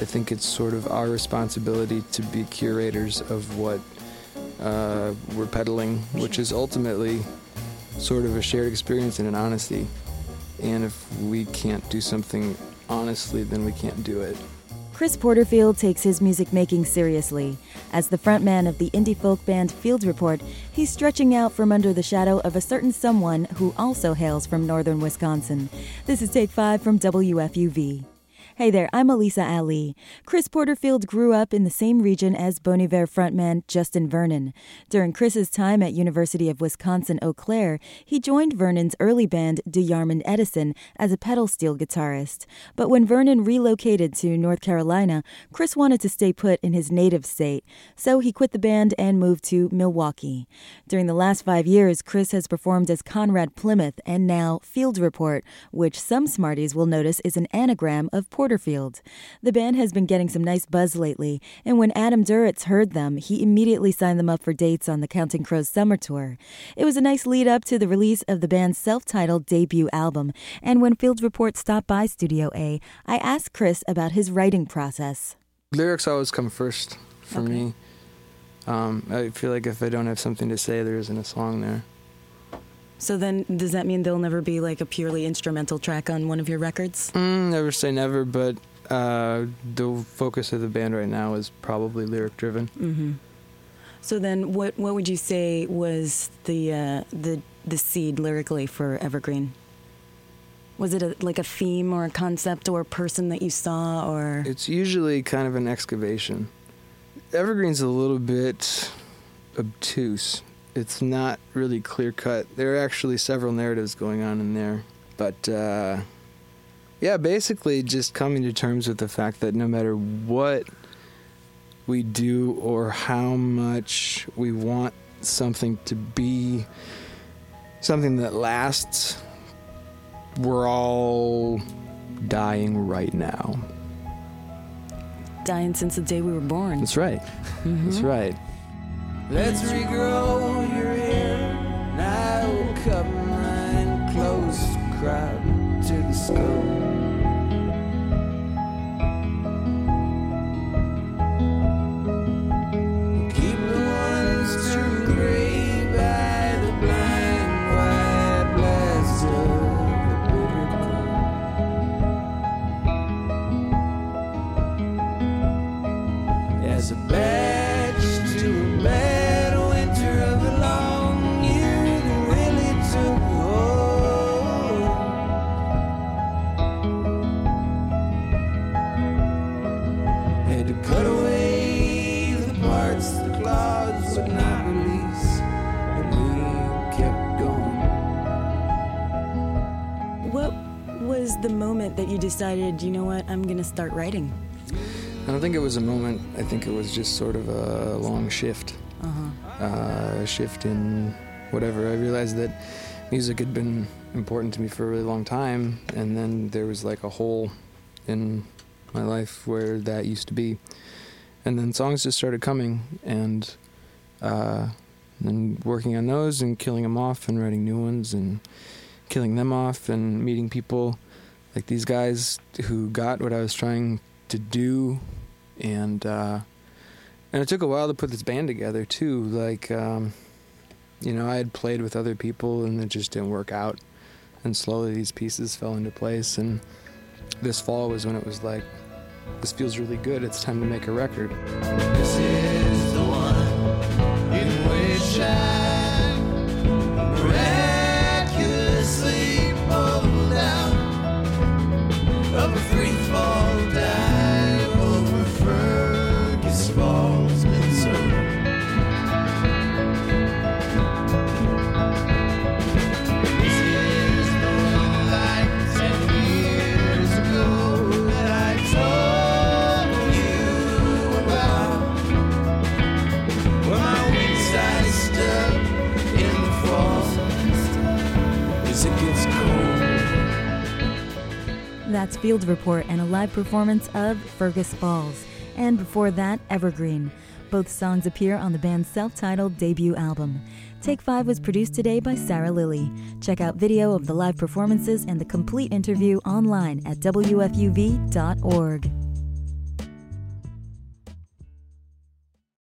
I think it's sort of our responsibility to be curators of what uh, we're peddling, which is ultimately sort of a shared experience and an honesty. And if we can't do something honestly, then we can't do it. Chris Porterfield takes his music making seriously. As the frontman of the indie folk band Field Report, he's stretching out from under the shadow of a certain someone who also hails from northern Wisconsin. This is Take 5 from WFUV. Hey there, I'm Alisa Ali. Chris Porterfield grew up in the same region as Bon Iver frontman Justin Vernon. During Chris's time at University of Wisconsin Eau Claire, he joined Vernon's early band DeYarmond Edison as a pedal steel guitarist. But when Vernon relocated to North Carolina, Chris wanted to stay put in his native state, so he quit the band and moved to Milwaukee. During the last five years, Chris has performed as Conrad Plymouth and now Field Report, which some smarties will notice is an anagram of Porterfield. The band has been getting some nice buzz lately, and when Adam Duritz heard them, he immediately signed them up for dates on the Counting Crows summer tour. It was a nice lead up to the release of the band's self titled debut album, and when Field Report stopped by Studio A, I asked Chris about his writing process. Lyrics always come first for okay. me. Um, I feel like if I don't have something to say, there isn't a song there. So then, does that mean there'll never be like a purely instrumental track on one of your records? Mm, never say never, but uh, the focus of the band right now is probably lyric driven. Mm-hmm. So then, what what would you say was the uh, the the seed lyrically for Evergreen? Was it a, like a theme or a concept or a person that you saw, or? It's usually kind of an excavation. Evergreen's a little bit obtuse it's not really clear cut. There are actually several narratives going on in there, but uh, yeah, basically just coming to terms with the fact that no matter what we do or how much we want something to be something that lasts, we're all dying right now. Dying since the day we were born. That's right. Mm-hmm. That's right. Let's regrow your decided, you know what, I'm going to start writing? I don't think it was a moment. I think it was just sort of a long shift. Uh-huh. Uh, a shift in whatever. I realized that music had been important to me for a really long time, and then there was like a hole in my life where that used to be. And then songs just started coming, and uh, then working on those and killing them off and writing new ones and killing them off and meeting people like these guys who got what I was trying to do, and uh, and it took a while to put this band together too. Like, um, you know, I had played with other people and it just didn't work out, and slowly these pieces fell into place. And this fall was when it was like, this feels really good. It's time to make a record. This is the one in which I. That's Field Report and a live performance of Fergus Falls. And before that, Evergreen. Both songs appear on the band's self titled debut album. Take 5 was produced today by Sarah Lilly. Check out video of the live performances and the complete interview online at WFUV.org.